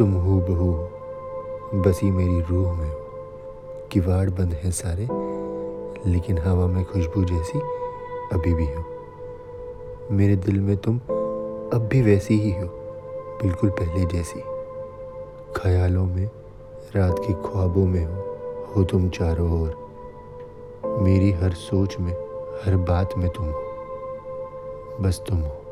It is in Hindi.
तुम हो बहू बसी मेरी रूह में। हो किवाड़ बंद हैं सारे, लेकिन हवा में खुशबू जैसी अभी भी हो। मेरे दिल में तुम अब भी वैसी ही हो, बिल्कुल पहले जैसी। ख्यालों में, रात के ख्वाबों में हो हो तुम चारों ओर। मेरी हर सोच में, हर बात में तुम हो। बस तुम हो।